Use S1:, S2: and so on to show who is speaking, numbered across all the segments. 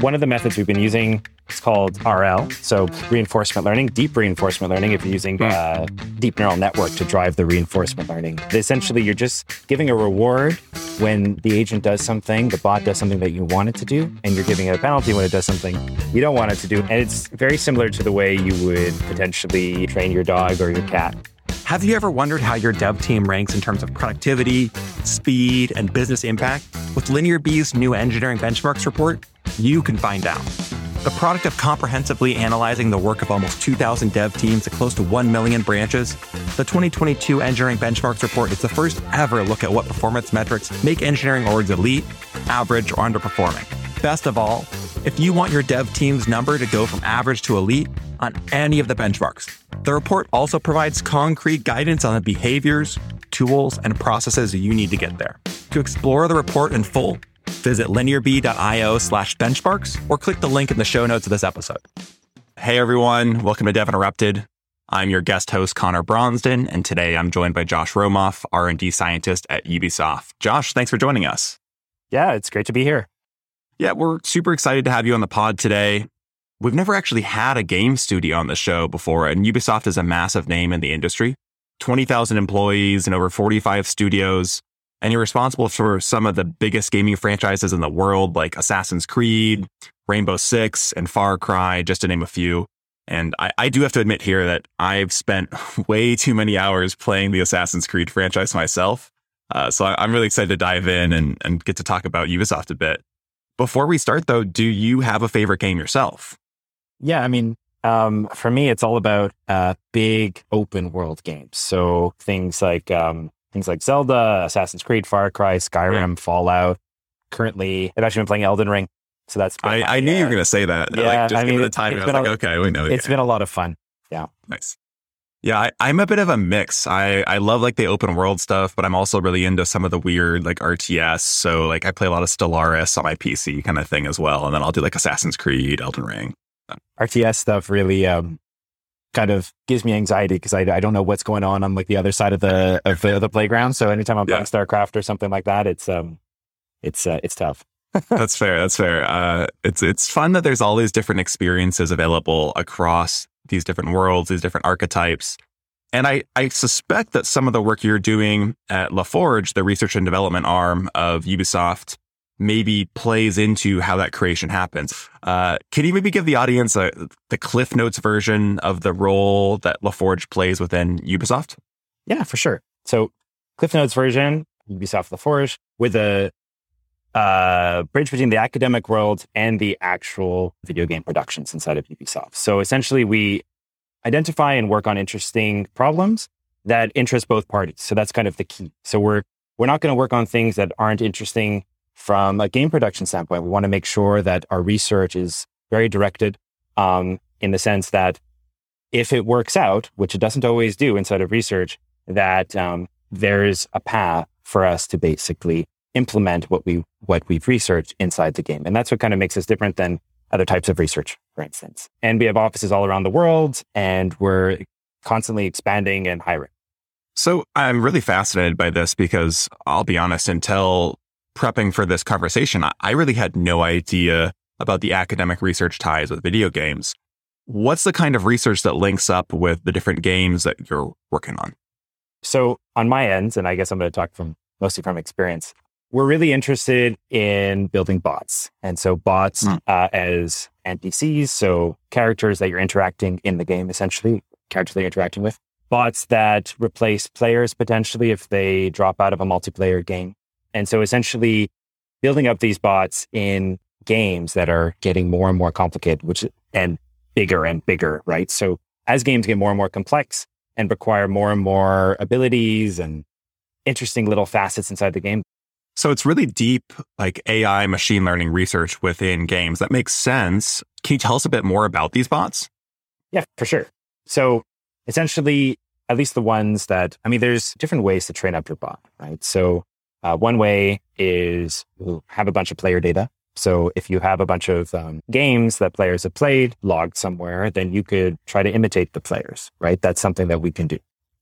S1: one of the methods we've been using is called RL, so reinforcement learning, deep reinforcement learning. If you're using uh, deep neural network to drive the reinforcement learning, essentially you're just giving a reward when the agent does something, the bot does something that you want it to do, and you're giving it a penalty when it does something you don't want it to do. And it's very similar to the way you would potentially train your dog or your cat.
S2: Have you ever wondered how your dev team ranks in terms of productivity, speed, and business impact? With LinearB's new engineering benchmarks report, you can find out. The product of comprehensively analyzing the work of almost 2,000 dev teams at close to 1 million branches, the 2022 Engineering Benchmarks Report is the first ever look at what performance metrics make engineering orgs elite, average, or underperforming. Best of all, if you want your dev team's number to go from average to elite on any of the benchmarks, the report also provides concrete guidance on the behaviors, tools, and processes you need to get there. To explore the report in full, visit linearb.io slash benchmarks or click the link in the show notes of this episode. Hey everyone, welcome to Dev Interrupted. I'm your guest host, Connor Bronsdon, and today I'm joined by Josh Romoff, R&D scientist at Ubisoft. Josh, thanks for joining us.
S1: Yeah, it's great to be here.
S2: Yeah, we're super excited to have you on the pod today. We've never actually had a game studio on the show before, and Ubisoft is a massive name in the industry 20,000 employees and over 45 studios. And you're responsible for some of the biggest gaming franchises in the world, like Assassin's Creed, Rainbow Six, and Far Cry, just to name a few. And I, I do have to admit here that I've spent way too many hours playing the Assassin's Creed franchise myself. Uh, so I'm really excited to dive in and, and get to talk about Ubisoft a bit. Before we start, though, do you have a favorite game yourself?
S1: Yeah, I mean, um, for me, it's all about uh, big open world games. So things like um, things like Zelda, Assassin's Creed, Far Cry, Skyrim, yeah. Fallout. Currently, I've actually been playing Elden Ring. So that's
S2: I, I knew you were going to say that.
S1: Yeah,
S2: like, just
S1: I mean,
S2: the time, I was like, a, okay, we know.
S1: It's been a lot of fun. Yeah,
S2: nice. Yeah, I, am a bit of a mix. I, I love like the open world stuff, but I'm also really into some of the weird like RTS. So like I play a lot of Stellaris on my PC kind of thing as well. And then I'll do like Assassin's Creed, Elden Ring.
S1: RTS stuff really um, kind of gives me anxiety because I, I don't know what's going on on like the other side of the of the, the playground. So anytime I'm playing. StarCraft or something like that, it's um it's uh, it's tough.
S2: that's fair. That's fair. Uh, it's it's fun that there's all these different experiences available across these different worlds, these different archetypes. And I, I suspect that some of the work you're doing at LaForge, the research and development arm of Ubisoft, maybe plays into how that creation happens. Uh, can you maybe give the audience a, the Cliff Notes version of the role that LaForge plays within Ubisoft?
S1: Yeah, for sure. So, Cliff Notes version, Ubisoft LaForge, with a uh, bridge between the academic world and the actual video game productions inside of Ubisoft. So, essentially, we identify and work on interesting problems that interest both parties. So, that's kind of the key. So, we're we're not going to work on things that aren't interesting from a game production standpoint, we want to make sure that our research is very directed um, in the sense that if it works out, which it doesn't always do inside of research, that um, there's a path for us to basically implement what we what we've researched inside the game, and that's what kind of makes us different than other types of research, for instance. And we have offices all around the world, and we're constantly expanding and hiring.
S2: So I'm really fascinated by this because I'll be honest, until prepping for this conversation, I really had no idea about the academic research ties with video games. What's the kind of research that links up with the different games that you're working on?
S1: So, on my end, and I guess I'm going to talk from mostly from experience, we're really interested in building bots. And so, bots mm. uh, as NPCs, so characters that you're interacting in the game, essentially, characters that you're interacting with. Bots that replace players potentially if they drop out of a multiplayer game. And so essentially building up these bots in games that are getting more and more complicated, which and bigger and bigger, right? So as games get more and more complex and require more and more abilities and interesting little facets inside the game.
S2: So it's really deep, like AI machine learning research within games. That makes sense. Can you tell us a bit more about these bots?
S1: Yeah, for sure. So essentially, at least the ones that, I mean, there's different ways to train up your bot, right? So uh, one way is have a bunch of player data. So if you have a bunch of um, games that players have played logged somewhere, then you could try to imitate the players, right? That's something that we can do,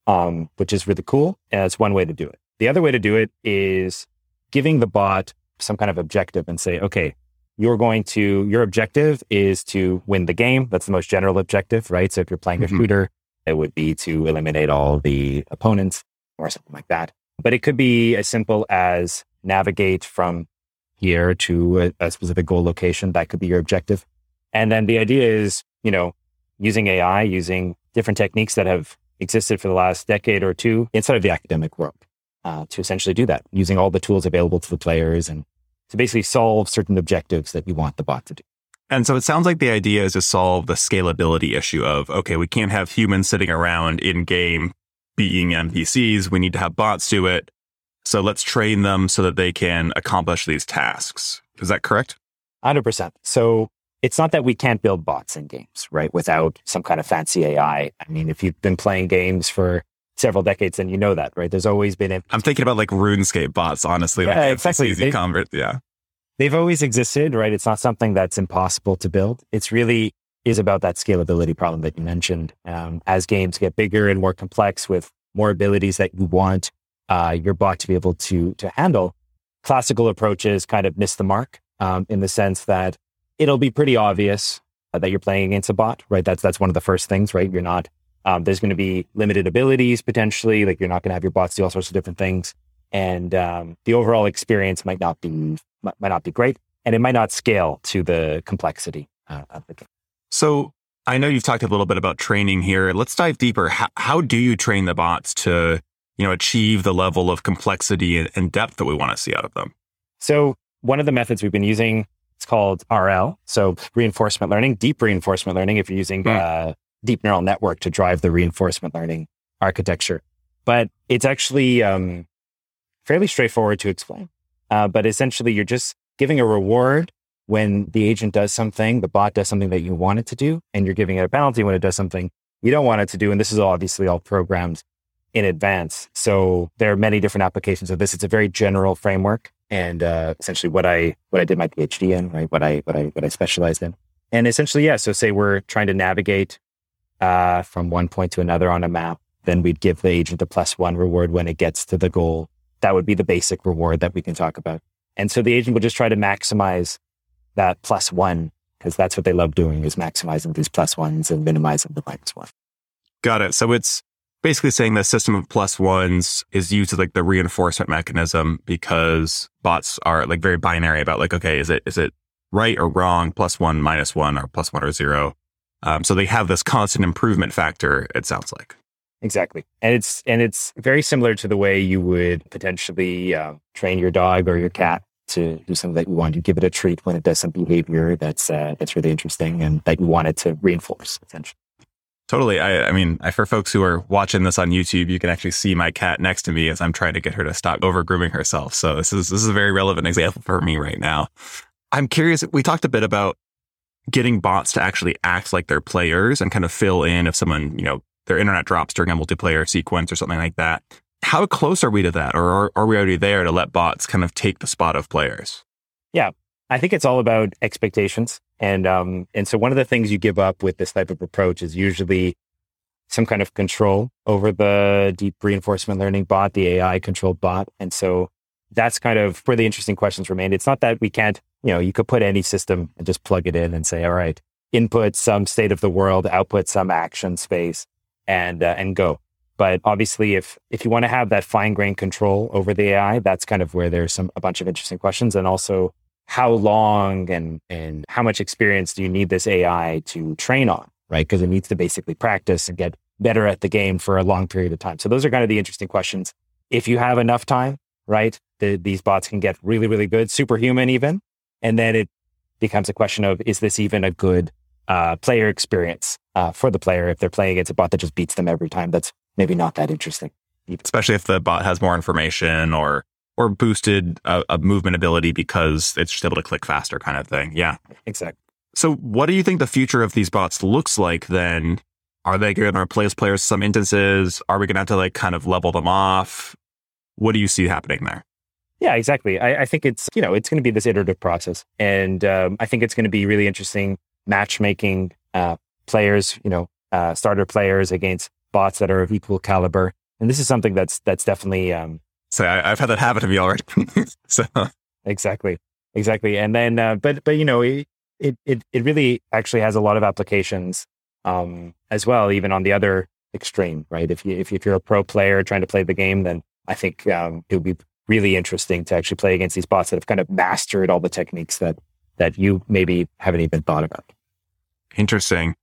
S1: um, which is really cool. And it's one way to do it. The other way to do it is giving the bot some kind of objective and say, okay, you're going to, your objective is to win the game. That's the most general objective, right? So if you're playing a mm-hmm. shooter, it would be to eliminate all the opponents or something like that. But it could be as simple as navigate from here to a, a specific goal location. That could be your objective. And then the idea is, you know, using AI, using different techniques that have existed for the last decade or two inside of the academic world uh, to essentially do that, using all the tools available to the players and to basically solve certain objectives that you want the bot to do.
S2: And so it sounds like the idea is to solve the scalability issue of, okay, we can't have humans sitting around in game being NPCs. We need to have bots do it. So let's train them so that they can accomplish these tasks. Is that correct?
S1: 100%. So it's not that we can't build bots in games, right? Without some kind of fancy AI. I mean, if you've been playing games for several decades, then you know that, right? There's always been.
S2: I'm thinking about like RuneScape bots, honestly. Yeah, like exactly. Easy they, convert. Yeah.
S1: They've always existed, right? It's not something that's impossible to build. It's really is about that scalability problem that you mentioned. Um, as games get bigger and more complex with more abilities that you want uh, your bot to be able to to handle, classical approaches kind of miss the mark um, in the sense that it'll be pretty obvious that you're playing against a bot, right? That's that's one of the first things, right? You're not. Um, there's going to be limited abilities potentially, like you're not going to have your bots do all sorts of different things, and um, the overall experience might not be might not be great, and it might not scale to the complexity uh, of the game.
S2: So I know you've talked a little bit about training here. Let's dive deeper. How, how do you train the bots to you know achieve the level of complexity and depth that we want to see out of them?
S1: So one of the methods we've been using it's called RL. So reinforcement learning, deep reinforcement learning, if you're using mm. uh, deep neural network to drive the reinforcement learning architecture. But it's actually um, fairly straightforward to explain. Uh, but essentially, you're just giving a reward when the agent does something, the bot does something that you want it to do, and you're giving it a penalty when it does something you don't want it to do. And this is obviously all programmed in advance. So there are many different applications of this. It's a very general framework and uh, essentially what I what I did my PhD in, right? What I what I what I specialized in, and essentially, yeah. So say we're trying to navigate uh, from one point to another on a map, then we'd give the agent a plus one reward when it gets to the goal. That would be the basic reward that we can talk about. And so the agent will just try to maximize that plus one because that's what they love doing is maximizing these plus ones and minimizing the minus one.
S2: Got it. So it's basically saying the system of plus ones is used as like the reinforcement mechanism because bots are like very binary about like, okay, is it, is it right or wrong, plus one, minus one, or plus one or zero? Um, so they have this constant improvement factor, it sounds like.
S1: Exactly. And it's, and it's very similar to the way you would potentially uh, train your dog or your cat to do something that you want. You give it a treat when it does some behavior that's, uh, that's really interesting and that you want it to reinforce, essentially.
S2: Totally. I, I mean, for folks who are watching this on YouTube, you can actually see my cat next to me as I'm trying to get her to stop over grooming herself. So this is this is a very relevant example for me right now. I'm curious. We talked a bit about getting bots to actually act like they're players and kind of fill in if someone, you know, their internet drops during a multiplayer sequence or something like that. How close are we to that, or are, are we already there to let bots kind of take the spot of players?
S1: Yeah, I think it's all about expectations. And um, and so one of the things you give up with this type of approach is usually some kind of control over the deep reinforcement learning bot, the AI controlled bot. And so that's kind of where the interesting questions remain. It's not that we can't, you know, you could put any system and just plug it in and say, all right, input some state of the world, output some action space, and uh, and go. But obviously, if if you want to have that fine grained control over the AI, that's kind of where there's some a bunch of interesting questions, and also how long and, and how much experience do you need this AI to train on, right? Because it needs to basically practice and get better at the game for a long period of time. So those are kind of the interesting questions. If you have enough time, right, the, these bots can get really, really good, superhuman even. And then it becomes a question of, is this even a good uh, player experience uh, for the player if they're playing against a bot that just beats them every time? That's maybe not that interesting.
S2: Especially if the bot has more information or or boosted a, a, movement ability because it's just able to click faster kind of thing. Yeah.
S1: Exactly.
S2: So what do you think the future of these bots looks like then? Are they going to replace players in some instances? Are we going to have to like kind of level them off? What do you see happening there?
S1: Yeah, exactly. I, I think it's, you know, it's going to be this iterative process. And um, I think it's going to be really interesting matchmaking uh, players, you know, uh, starter players against bots that are of equal caliber. And this is something that's that's definitely um,
S2: so I, have had that happen to me already. so
S1: exactly. exactly. And then, uh, but but you know, it, it it it really actually has a lot of applications um, as well, even on the other extreme, right? If you if, if you're a pro player trying to play the game, then I think um, it would be really interesting to actually play against these bots that have kind of mastered all the techniques that that you maybe haven't even thought about.
S2: Interesting.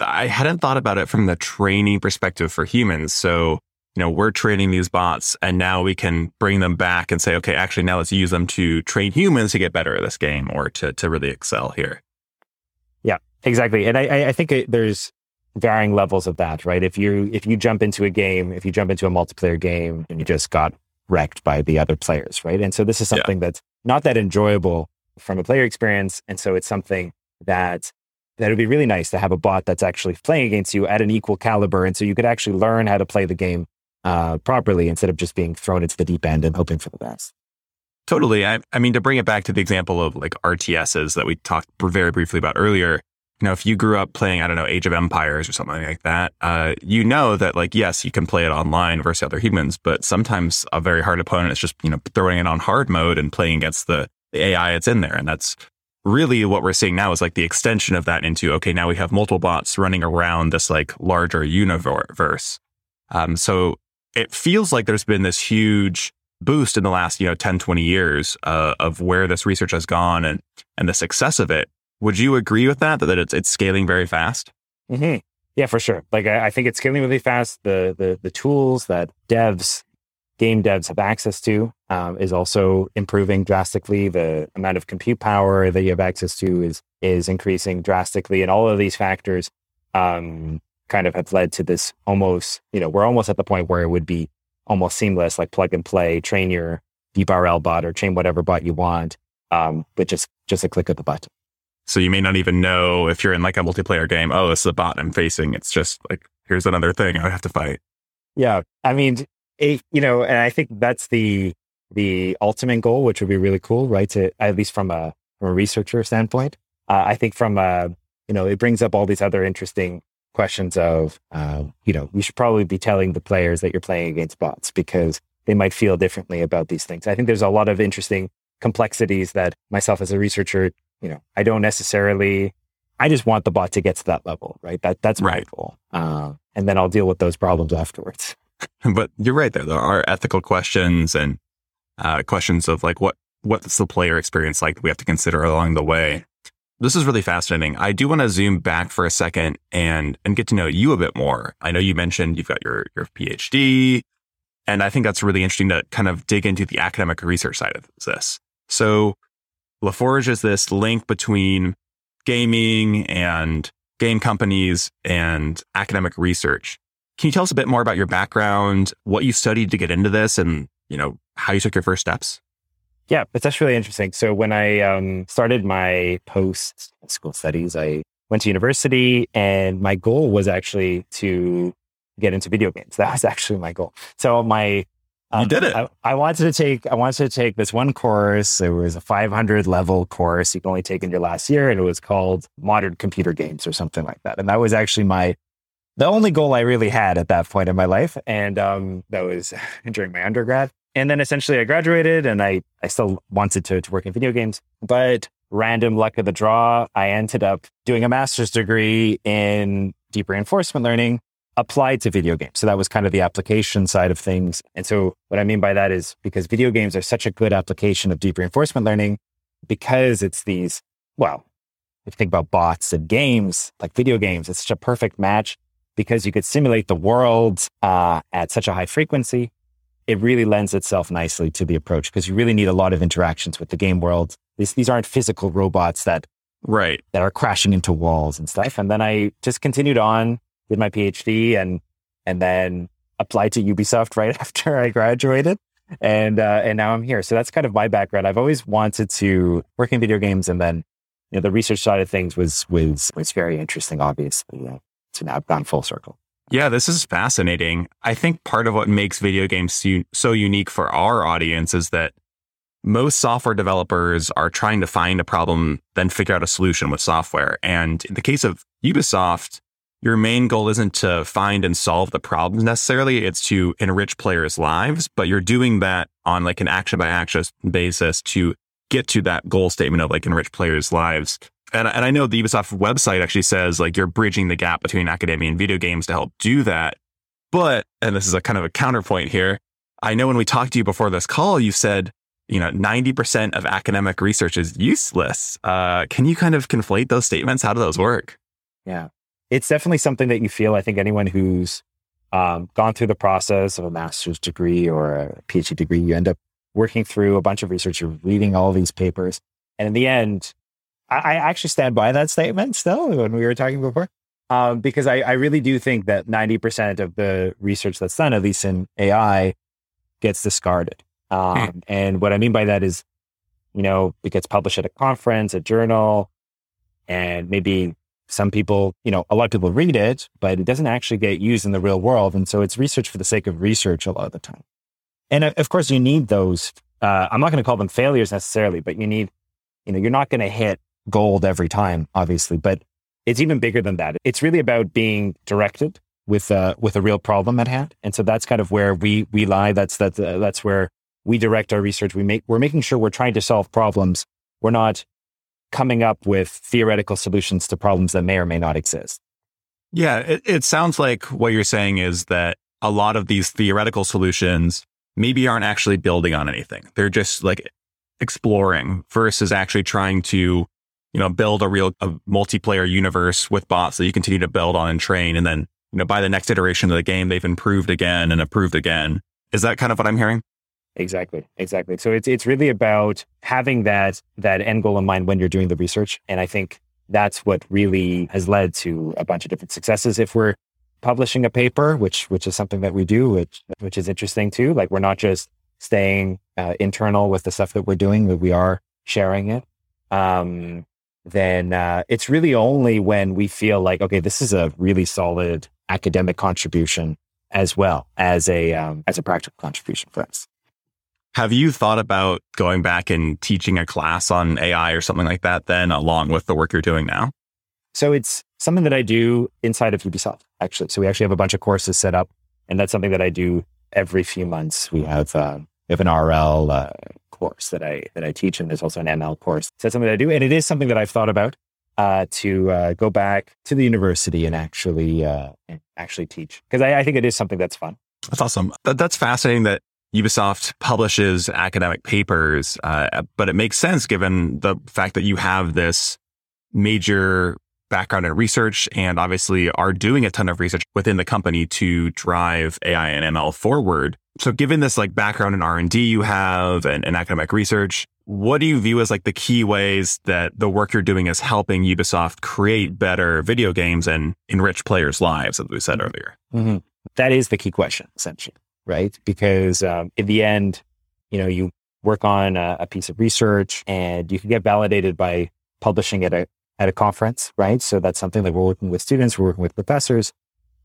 S2: I hadn't thought about it from the training perspective for humans. So, you know, we're training these bots and now we can bring them back and say, okay, actually now let's use them to train humans to get better at this game or to, to really excel here.
S1: Yeah, exactly. And I, I think it, there's varying levels of that, right? If you, if you jump into a game, if you jump into a multiplayer game and you just got wrecked by the other players, right? And so this is something yeah. that's not that enjoyable from a player experience. And so it's something that that would be really nice to have a bot that's actually playing against you at an equal caliber. And so you could actually learn how to play the game uh, properly instead of just being thrown into the deep end and hoping for the best.
S2: Totally. I, I mean, to bring it back to the example of like RTSs that we talked very briefly about earlier, you know, if you grew up playing, I don't know, Age of Empires or something like that, uh, you know that like, yes, you can play it online versus other humans, but sometimes a very hard opponent is just, you know, throwing it on hard mode and playing against the, the AI that's in there. And that's really what we're seeing now is like the extension of that into okay now we have multiple bots running around this like larger universe. Um, so it feels like there's been this huge boost in the last you know 10 20 years uh, of where this research has gone and and the success of it. Would you agree with that that it's, it's scaling very fast?
S1: Mm-hmm. yeah for sure. Like I, I think it's scaling really fast. The the the tools that devs game devs have access to um, is also improving drastically. The amount of compute power that you have access to is is increasing drastically, and all of these factors um, kind of have led to this almost. You know, we're almost at the point where it would be almost seamless, like plug and play, train your DeepRL bot or train whatever bot you want, um, but just just a click of the button.
S2: So you may not even know if you're in like a multiplayer game. Oh, this is the bot I'm facing. It's just like here's another thing I have to fight.
S1: Yeah, I mean, it, you know, and I think that's the the ultimate goal, which would be really cool, right? To at least from a from a researcher standpoint. Uh, I think from a you know, it brings up all these other interesting questions of uh, you know, you should probably be telling the players that you're playing against bots because they might feel differently about these things. I think there's a lot of interesting complexities that myself as a researcher, you know, I don't necessarily. I just want the bot to get to that level, right? That that's my right. goal, uh, and then I'll deal with those problems afterwards.
S2: But you're right there. There are ethical questions and uh, questions of like what what's the player experience like that we have to consider along the way. This is really fascinating. I do want to zoom back for a second and and get to know you a bit more. I know you mentioned you've got your your PhD, and I think that's really interesting to kind of dig into the academic research side of this. So, LaForge is this link between gaming and game companies and academic research. Can you tell us a bit more about your background, what you studied to get into this, and you know how you took your first steps?
S1: Yeah, it's actually really interesting. So when I um, started my post school studies, I went to university, and my goal was actually to get into video games. That was actually my goal. So my
S2: um, you did it.
S1: I, I, wanted to take I wanted to take this one course. It was a 500 level course you can only take in your last year, and it was called Modern Computer Games or something like that. And that was actually my the only goal I really had at that point in my life. And um, that was during my undergrad. And then essentially I graduated and I, I still wanted to, to work in video games. But random luck of the draw, I ended up doing a master's degree in deep reinforcement learning applied to video games. So that was kind of the application side of things. And so what I mean by that is because video games are such a good application of deep reinforcement learning, because it's these, well, if you think about bots and games, like video games, it's such a perfect match because you could simulate the world uh, at such a high frequency. It really lends itself nicely to the approach because you really need a lot of interactions with the game world. These, these aren't physical robots that
S2: right
S1: that are crashing into walls and stuff. And then I just continued on with my PhD and and then applied to Ubisoft right after I graduated. And uh, and now I'm here. So that's kind of my background. I've always wanted to work in video games, and then you know the research side of things was was was very interesting. Obviously, to now gone full circle.
S2: Yeah, this is fascinating. I think part of what makes video games so unique for our audience is that most software developers are trying to find a problem, then figure out a solution with software. And in the case of Ubisoft, your main goal isn't to find and solve the problems necessarily. It's to enrich players' lives, but you're doing that on like an action by action basis to get to that goal statement of like enrich players' lives. And, and I know the Ubisoft website actually says like you're bridging the gap between academia and video games to help do that. But, and this is a kind of a counterpoint here. I know when we talked to you before this call, you said, you know, 90% of academic research is useless. Uh, can you kind of conflate those statements? How do those work?
S1: Yeah. It's definitely something that you feel. I think anyone who's um, gone through the process of a master's degree or a PhD degree, you end up working through a bunch of research, you're reading all these papers. And in the end, I, I actually stand by that statement still when we were talking before, um, because I, I, really do think that 90% of the research that's done, at least in AI, gets discarded. Hmm. Um, And what I mean by that is, you know, it gets published at a conference, a journal, and maybe some people, you know, a lot of people read it, but it doesn't actually get used in the real world. And so it's research for the sake of research a lot of the time. And of course, you need those. Uh, I'm not going to call them failures necessarily, but you need, you know, you're not going to hit gold every time, obviously, but it's even bigger than that. It's really about being directed with uh, with a real problem at hand, and so that's kind of where we we lie. That's that's uh, that's where we direct our research. We make we're making sure we're trying to solve problems. We're not coming up with theoretical solutions to problems that may or may not exist.
S2: Yeah, it, it sounds like what you're saying is that a lot of these theoretical solutions maybe aren't actually building on anything. They're just like exploring versus actually trying to, you know, build a real a multiplayer universe with bots that you continue to build on and train. And then, you know, by the next iteration of the game, they've improved again and improved again. Is that kind of what I'm hearing?
S1: Exactly. Exactly. So it's it's really about having that that end goal in mind when you're doing the research. And I think that's what really has led to a bunch of different successes. If we're publishing a paper, which which is something that we do, which which is interesting too. Like we're not just staying uh, internal with the stuff that we're doing, but we are sharing it. Um, then uh, it's really only when we feel like okay, this is a really solid academic contribution as well as a um, as a practical contribution for us.
S2: Have you thought about going back and teaching a class on AI or something like that then along with the work you're doing now?
S1: So it's something that I do inside of Ubisoft, actually. So we actually have a bunch of courses set up, and that's something that I do every few months. We have uh, we have an RL uh, course that I that I teach, and there's also an ML course. So that's something that I do, and it is something that I've thought about uh, to uh, go back to the university and actually uh, actually teach because I, I, think it is something that's fun.
S2: That's awesome. That, that's fascinating that Ubisoft publishes academic papers, uh, but it makes sense given the fact that you have this major background in research and obviously are doing a ton of research within the company to drive AI and ML forward. So given this like background in R&D you have and, and academic research, what do you view as like the key ways that the work you're doing is helping Ubisoft create better video games and enrich players' lives, as we said earlier?
S1: Mm-hmm. That is the key question, essentially, right? Because um, in the end, you know, you work on a, a, piece of research and you can get validated by publishing it at at a conference, right? So that's something that we're working with students, we're working with professors.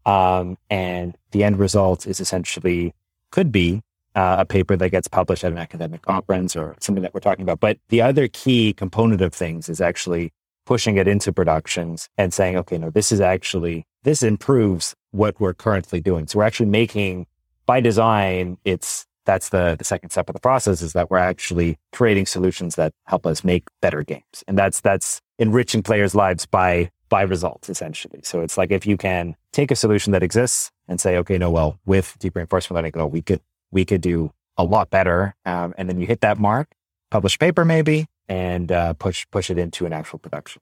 S1: Um, and the end result is essentially could be uh, a paper that gets published at an academic conference or something that we're talking about. But the other key component of things is actually pushing it into productions and saying, okay, no, this is actually, this improves what we're currently doing. So we're actually making by design, it's that's the, the second step of the process is that we're actually creating solutions that help us make better games. And that's, that's enriching players' lives by, by results, essentially. So it's like if you can take a solution that exists and say, okay, no, well, with deep reinforcement learning, no, we could, we could do a lot better. Um, and then you hit that mark, publish paper maybe, and uh, push, push it into an actual production.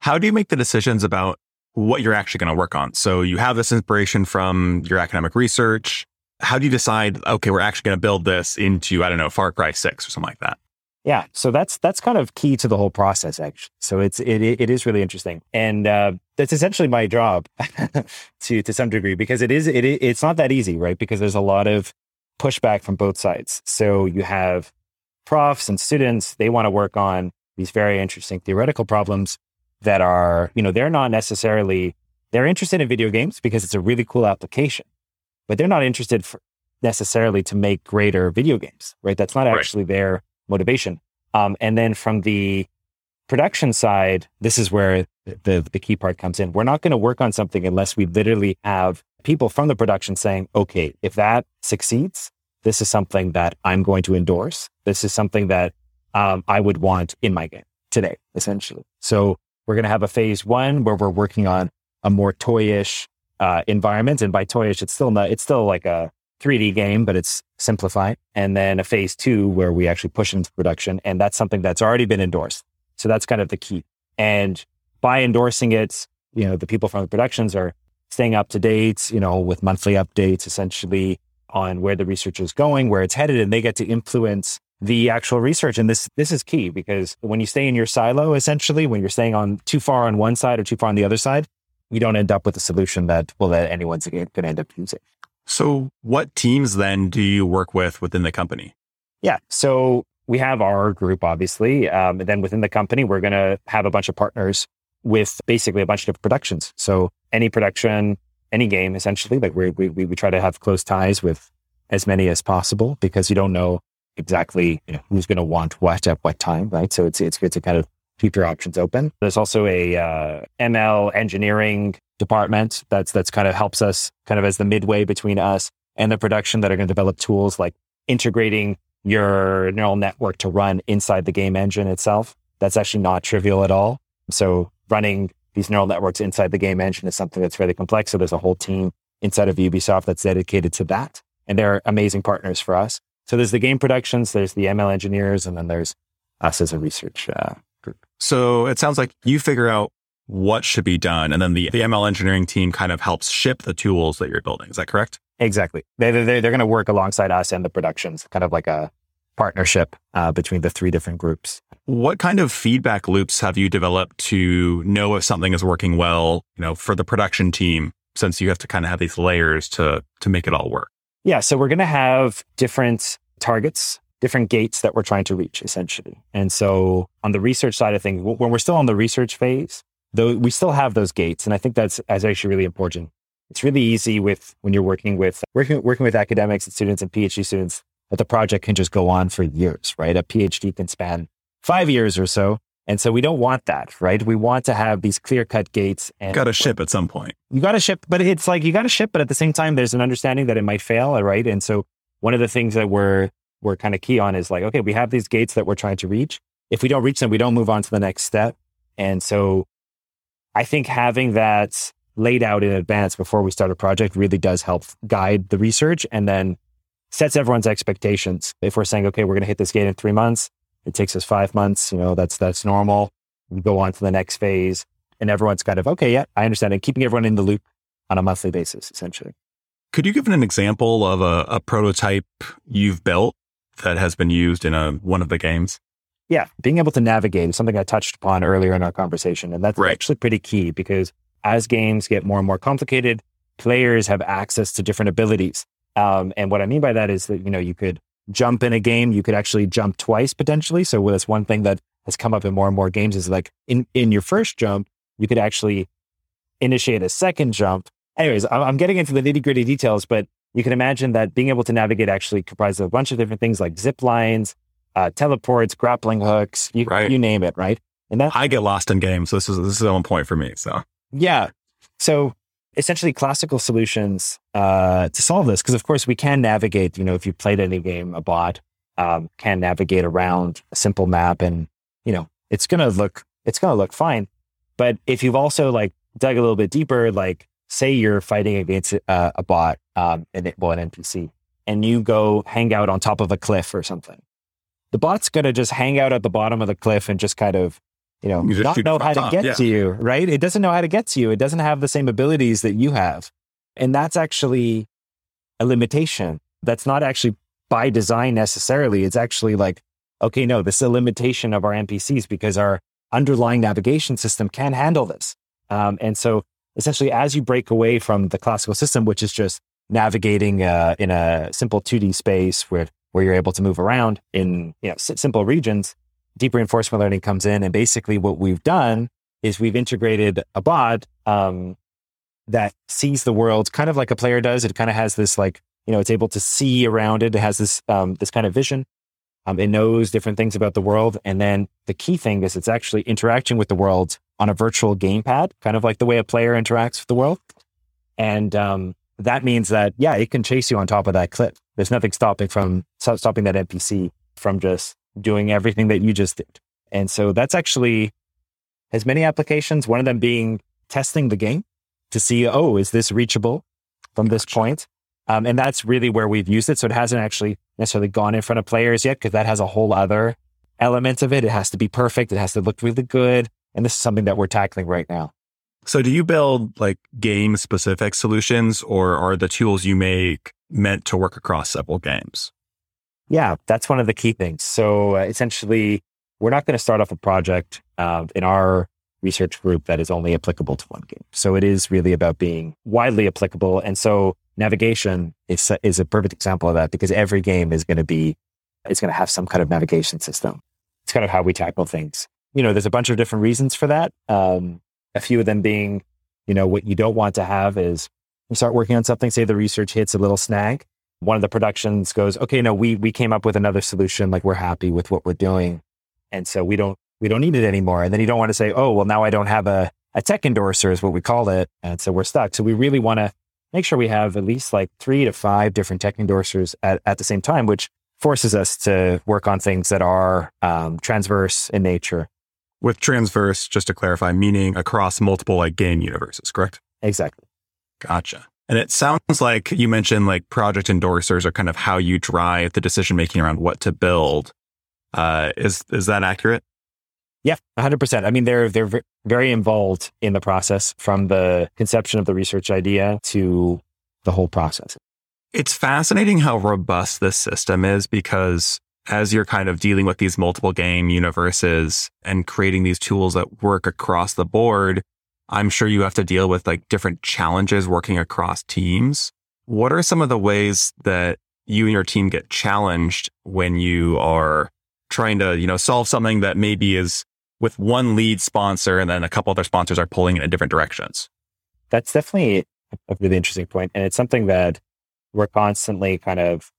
S2: How do you make the decisions about what you're actually going to work on? So you have this inspiration from your academic research how do you decide, okay, we're actually going to build this into, I don't know, Far Cry 6 or something like that?
S1: Yeah, so that's that's kind of key to the whole process, actually. So it's it it is really interesting, and uh, that's essentially my job to to some degree because it is it it's not that easy, right? Because there's a lot of pushback from both sides. So you have profs and students; they want to work on these very interesting theoretical problems that are, you know, they're not necessarily they're interested in video games because it's a really cool application, but they're not interested for necessarily to make greater video games, right? That's not actually right. their motivation. Um, and then from the production side, this is where the, the key part comes in. We're not going to work on something unless we literally have people from the production saying, okay, if that succeeds, this is something that I'm going to endorse. This is something that um, I would want in my game today, essentially. So we're going to have a phase one where we're working on a more toyish uh, environment. And by toyish, it's still not, it's still like a 3D game, but it's simplified. And then a phase two where we actually push into production. And that's something that's already been endorsed. So that's kind of the key. And by endorsing it, you know, the people from the productions are staying up to date, you know, with monthly updates essentially on where the research is going, where it's headed, and they get to influence the actual research. And this this is key because when you stay in your silo, essentially, when you're staying on too far on one side or too far on the other side, you don't end up with a solution that well that anyone's going to end up using.
S2: So, what teams then do you work with within the company?
S1: Yeah, so we have our group, obviously. Um, and then within the company, we're going to have a bunch of partners with basically a bunch of different productions. So any production, any game, essentially, like we we we try to have close ties with as many as possible because you don't know exactly you know, who's going to want what at what time, right? So it's it's good to kind of keep your options open. There's also a uh, ML engineering department that's that's kind of helps us kind of as the midway between us and the production that are going to develop tools like integrating your neural network to run inside the game engine itself. That's actually not trivial at all. So running these neural networks inside the game engine is something that's fairly complex. So there's a whole team inside of Ubisoft that's dedicated to that. And they're amazing partners for us. So there's the game productions, there's the ML engineers, and then there's us as a research uh.
S2: So it sounds like you figure out what should be done. And then the, the ML engineering team kind of helps ship the tools that you're building. Is that correct?
S1: Exactly. They, they, they're going to work alongside us and the productions, kind of like a partnership uh, between the three different groups.
S2: What kind of feedback loops have you developed to know if something is working well, you know, for the production team, since you have to kind of have these layers to, to make it all work?
S1: Yeah. So we're going to have different targets, different gates that we're trying to reach essentially. And so on the research side of things, when we're still on the research phase, though we still have those gates. And I think that's, that's actually really important. It's really easy with when you're working with working working with academics and students and PhD students that the project can just go on for years, right? A PhD can span five years or so. And so we don't want that, right? We want to have these clear cut gates and
S2: got to ship at some point.
S1: You got to ship, but it's like you got to ship, but at the same time, there's an understanding that it might fail, right? And so one of the things that we're we're kind of key on is like, okay, we have these gates that we're trying to reach. If we don't reach them, we don't move on to the next step. And so I think having that laid out in advance before we start a project really does help guide the research and then sets everyone's expectations. If we're saying, okay, we're going to hit this gate in three months, it takes us five months, you know, that's, that's normal. We go on to the next phase and everyone's kind of, okay, yeah, I understand. And keeping everyone in the loop on a monthly basis, essentially.
S2: Could you give an example of a, a prototype you've built that has been used in a, one of the games?
S1: Yeah, being able to navigate is something I touched upon earlier in our conversation. And that's right. actually pretty key because as games get more and more complicated, players have access to different abilities. Um, and what I mean by that is that, you know, you could jump in a game, you could actually jump twice potentially. So that's one thing that has come up in more and more games is like in, in your first jump, you could actually initiate a second jump. Anyways, I'm getting into the nitty gritty details, but you can imagine that being able to navigate actually comprises a bunch of different things like zip lines, uh, teleports, grappling hooks, you, right. you name it, right?
S2: And that I get lost in games. So this is this is on point for me. So
S1: yeah. So essentially classical solutions uh, to solve this, because of course we can navigate, you know, if you played any game, a bot um, can navigate around a simple map and, you know, it's going to look, it's going to look fine. But if you've also like dug a little bit deeper, like say you're fighting against uh, a bot, um, and well, an NPC, and you go hang out on top of a cliff or something, the bot's going to just hang out at the bottom of the cliff and just kind of you know, you not know how to get yeah. to you, right? It doesn't know how to get to you. It doesn't have the same abilities that you have. And that's actually a limitation. That's not actually by design necessarily. It's actually like, okay, no, this is a limitation of our NPCs because our underlying navigation system can handle this. Um, and so essentially, as you break away from the classical system, which is just navigating uh, in a simple 2D space where, where you're able to move around in you know, simple regions, deep reinforcement learning comes in. And basically, what we've done is we've integrated a bot um, that sees the world kind of like a player does. It kind of has this like you know it's able to see around it. It has this um, this kind of vision. Um, it knows different things about the world. And then the key thing is it's actually interacting with the world on a virtual gamepad, kind of like the way a player interacts with the world. And um, that means that yeah, it can chase you on top of that cliff. There's nothing stopping from stopping that NPC from just doing everything that you just did. And so that's actually has many applications. One of them being testing the game to see, oh, is this reachable from this point? Um, and that's really where we've used it. So it hasn't actually necessarily gone in front of players yet because that has a whole other element of it. It has to be perfect. It has to look really good. And this is something that we're tackling right now.
S2: So do you build like game specific solutions or are the tools you make meant to work across several games?
S1: Yeah, that's one of the key things. So uh, essentially, we're not going to start off a project uh, in our research group that is only applicable to one game. So it is really about being widely applicable. And so navigation is, is a perfect example of that because every game is going to be, it's going to have some kind of navigation system. It's kind of how we tackle things. You know, there's a bunch of different reasons for that. Um, a few of them being, you know, what you don't want to have is you start working on something, say the research hits a little snag. One of the productions goes, okay, no, we, we came up with another solution. Like we're happy with what we're doing. And so we don't, we don't need it anymore. And then you don't want to say, oh, well, now I don't have a, a tech endorser is what we call it. And so we're stuck. So we really want to make sure we have at least like three to five different tech endorsers at, at the same time, which forces us to work on things that are um, transverse in nature.
S2: With transverse, just to clarify, meaning across multiple like game universes, correct?
S1: Exactly.
S2: Gotcha. And it sounds like you mentioned like project endorsers are kind of how you drive the decision making around what to build. Uh, is is that accurate?
S1: Yeah, 100%. I mean, they're they're very involved in the process from the conception of the research idea to the whole process.
S2: It's fascinating how robust this system is because as you're kind of dealing with these multiple game universes and creating these tools that work across the board, I'm sure you have to deal with like different challenges working across teams. What are some of the ways that you and your team get challenged when you are trying to, you know, solve something that maybe is with one lead sponsor and then a couple other sponsors are pulling in different directions?
S1: That's definitely a really interesting point. And it's something that we're constantly kind of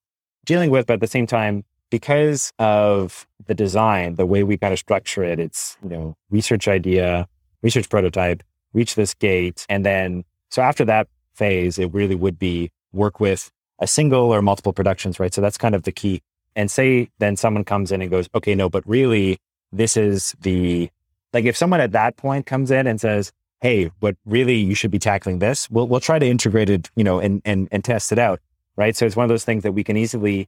S1: dealing with, but at the same time, because of the design, the way we kind of structure it, it's, you know, research idea, research prototype, reach this gate. And then, so after that phase, it really would be work with a single or multiple productions, right? So that's kind of the key. And say then someone comes in and goes, okay, no, but really this is the, like if someone at that point comes in and says, Hey, but really you should be tackling this. We'll, we'll try to integrate it, you know, and, and, and test it out. Right. So it's one of those things that we can easily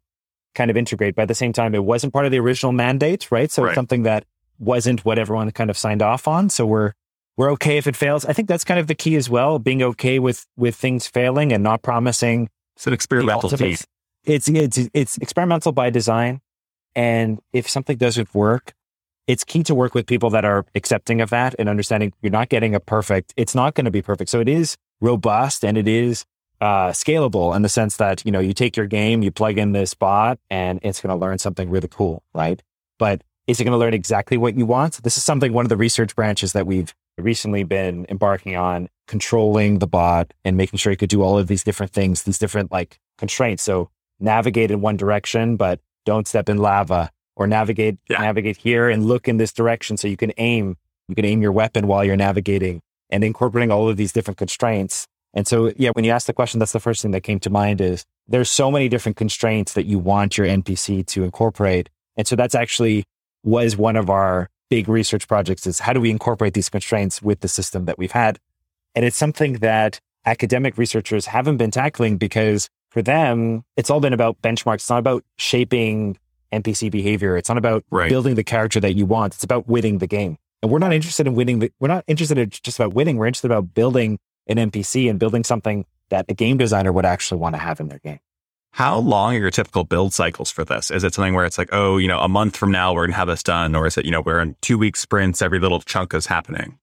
S1: kind of integrate. But at the same time, it wasn't part of the original mandate. Right. So right. it's something that wasn't what everyone kind of signed off on. So we're, we're okay if it fails. I think that's kind of the key as well, being okay with with things failing and not promising.
S2: It's an experimental team.
S1: It's it's it's experimental by design, and if something doesn't work, it's key to work with people that are accepting of that and understanding you're not getting a perfect. It's not going to be perfect. So it is robust and it is uh, scalable in the sense that you know you take your game, you plug in this bot, and it's going to learn something really cool, right? But is it going to learn exactly what you want? This is something one of the research branches that we've recently been embarking on controlling the bot and making sure it could do all of these different things, these different like constraints. So navigate in one direction, but don't step in lava or navigate, yeah. navigate here and look in this direction. So you can aim, you can aim your weapon while you're navigating and incorporating all of these different constraints. And so, yeah, when you ask the question, that's the first thing that came to mind is there's so many different constraints that you want your NPC to incorporate. And so that's actually was one of our big research projects is how do we incorporate these constraints with the system that we've had? And it's something that academic researchers haven't been tackling because for them, it's all been about benchmarks. It's not about shaping NPC behavior. It's not about right. building the character that you want. It's about winning the game. And we're not interested in winning. The, we're not interested in just about winning. We're interested about building an NPC and building something that a game designer would actually want to have in their game.
S2: How long are your typical build cycles for this? Is it something where it's like, oh, you know, a month from now we're going to have this done? Or is it, you know, we're in two week sprints, every little chunk is happening?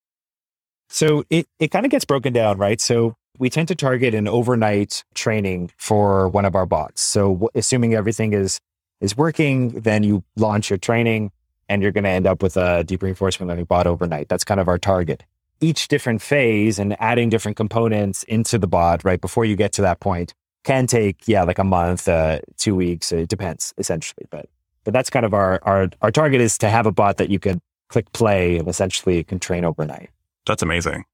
S1: So it, it kind of gets broken down, right? So we tend to target an overnight training for one of our bots. So assuming everything is, is working, then you launch your training and you're going to end up with a deep reinforcement learning bot overnight. That's kind of our target. Each different phase and adding different components into the bot, right? Before you get to that point can take, yeah, like a month, uh, two weeks. It depends essentially, but, but that's kind of our, our, our target is to have a bot that you can click play and essentially can train overnight.
S2: That's amazing.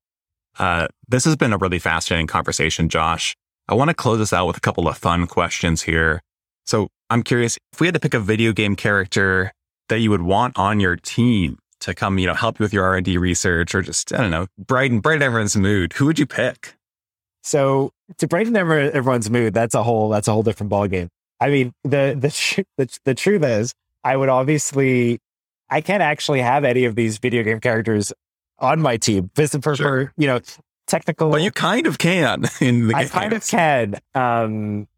S2: Uh, this has been a really fascinating conversation, Josh. I want to close this out with a couple of fun questions here. So I'm curious if we had to pick a video game character that you would want on your team to come, you know, help you with your R and D research or just I don't know, brighten brighten everyone's mood, who would you pick?
S1: So to brighten everyone's mood, that's a whole that's a whole different ballgame. I mean, the the the, the truth is, I would obviously, I can't actually have any of these video game characters on my team. This for, sure. you know technical.
S2: Well, you kind of can in the.
S1: I kind of can. Um,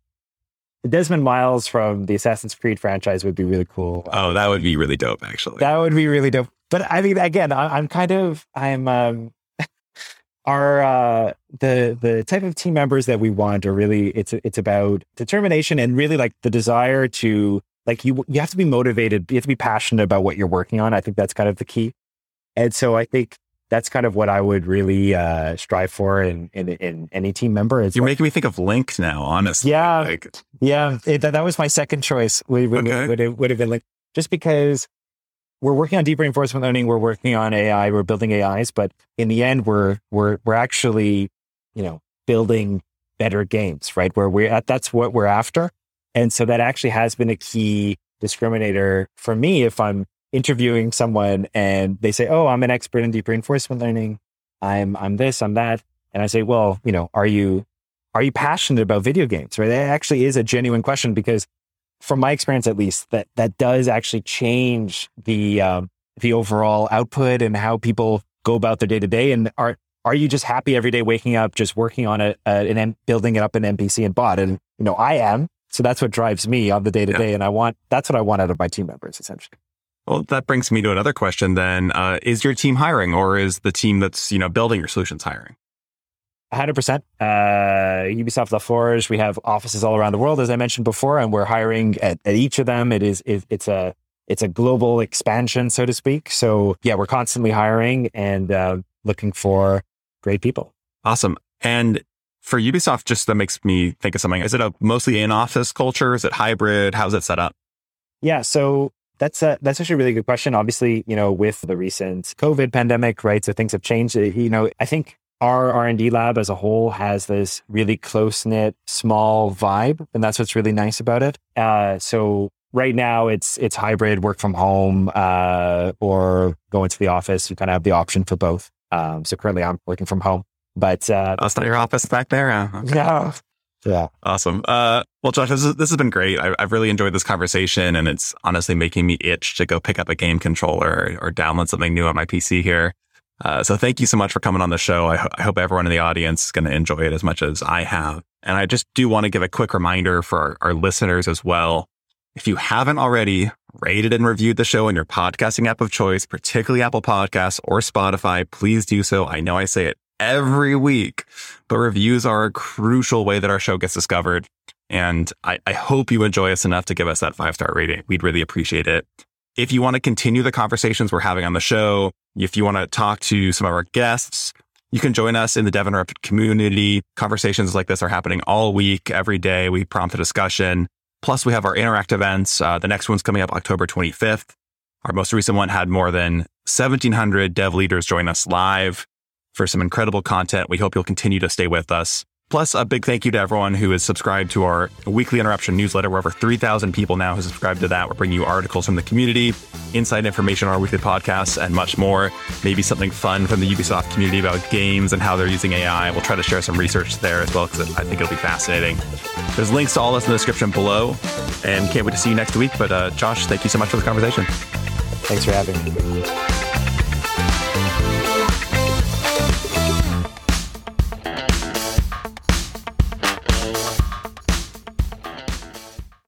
S1: Desmond Miles from the Assassin's Creed franchise would be really cool.
S2: Oh, that would be really dope, actually.
S1: That would be really dope. But I mean, again, I, am kind of, I'm, um, our, uh, the, the type of team members that we want are really, it's, it's about determination and really like the desire to, like, you, you have to be motivated. You have to be passionate about what you're working on. I think that's kind of the key. And so I think that's kind of what I would really uh, strive for in, in, in any team member.
S2: It's You're like, making me think of Link now, honestly.
S1: Yeah, like, yeah. It, that, that was my second choice. Would would, okay. would, would have been Link, just because we're working on deep reinforcement learning. We're working on AI. We're building AIs, but in the end, we're we're we're actually, you know, building better games, right? Where we're at, that's what we're after, and so that actually has been a key discriminator for me if I'm interviewing someone and they say, "Oh, I'm an expert in deep reinforcement learning. I'm I'm this, I'm that." And I say, "Well, you know, are you are you passionate about video games?" Right? That actually is a genuine question because from my experience at least, that that does actually change the um, the overall output and how people go about their day to day. And are are you just happy every day waking up, just working on a, and an building it up in NPC and bot? And you know, I am. So that's what drives me on the day to day, and I want that's what I want out of my team members essentially.
S2: Well, that brings me to another question then. Uh, is your team hiring or is the team that's, you know, building your solutions hiring?
S1: 100%. Uh, Ubisoft La Forge, we have offices all around the world, as I mentioned before, and we're hiring at, at each of them. It is, it, it's a, it's a global expansion, so to speak. So yeah, we're constantly hiring and uh, looking for great people.
S2: Awesome. And for Ubisoft, just that makes me think of something. Is it a mostly in office culture? Is it hybrid? How's it set up?
S1: Yeah. So that's a, that's actually a really good question. Obviously, you know, with the recent COVID pandemic, right? So things have changed. Uh, you know, I think our R&D lab as a whole has this really close-knit, small vibe. And that's what's really nice about it. Uh, so right now it's, it's hybrid work from home, uh, or go into the office. You kind of have the option for both. Um, so currently I'm working from home, but, uh,
S2: oh, that's not your office back there.
S1: Uh, okay. No, yeah.
S2: Awesome. Uh, well, Josh, this, is, this has been great. I, have really enjoyed this conversation, and it's honestly making me itch to go pick up a game controller or, or download something new on my PC here. Uh, so thank you so much for coming on the show. I, ho- I hope everyone in the audience is going to enjoy it as much as I have. And I just do want to give a quick reminder for our, our listeners as well. If you haven't already rated and reviewed the show on your podcasting app of choice, particularly Apple Podcasts or Spotify, please do so. I know I say it every week, but reviews are a crucial way that our show gets discovered. And I, I hope you enjoy us enough to give us that five star rating. We'd really appreciate it. If you want to continue the conversations we're having on the show, if you want to talk to some of our guests, you can join us in the DevInterrupted community. Conversations like this are happening all week, every day. We prompt a discussion. Plus, we have our Interact events. Uh, the next one's coming up October 25th. Our most recent one had more than 1,700 dev leaders join us live for some incredible content. We hope you'll continue to stay with us. Plus, a big thank you to everyone who has subscribed to our weekly interruption newsletter. We're over 3,000 people now who subscribe to that. We're bringing you articles from the community, inside information on our weekly podcasts, and much more. Maybe something fun from the Ubisoft community about games and how they're using AI. We'll try to share some research there as well because I think it'll be fascinating. There's links to all this in the description below, and can't wait to see you next week. But uh, Josh, thank you so much for the conversation.
S1: Thanks for having me.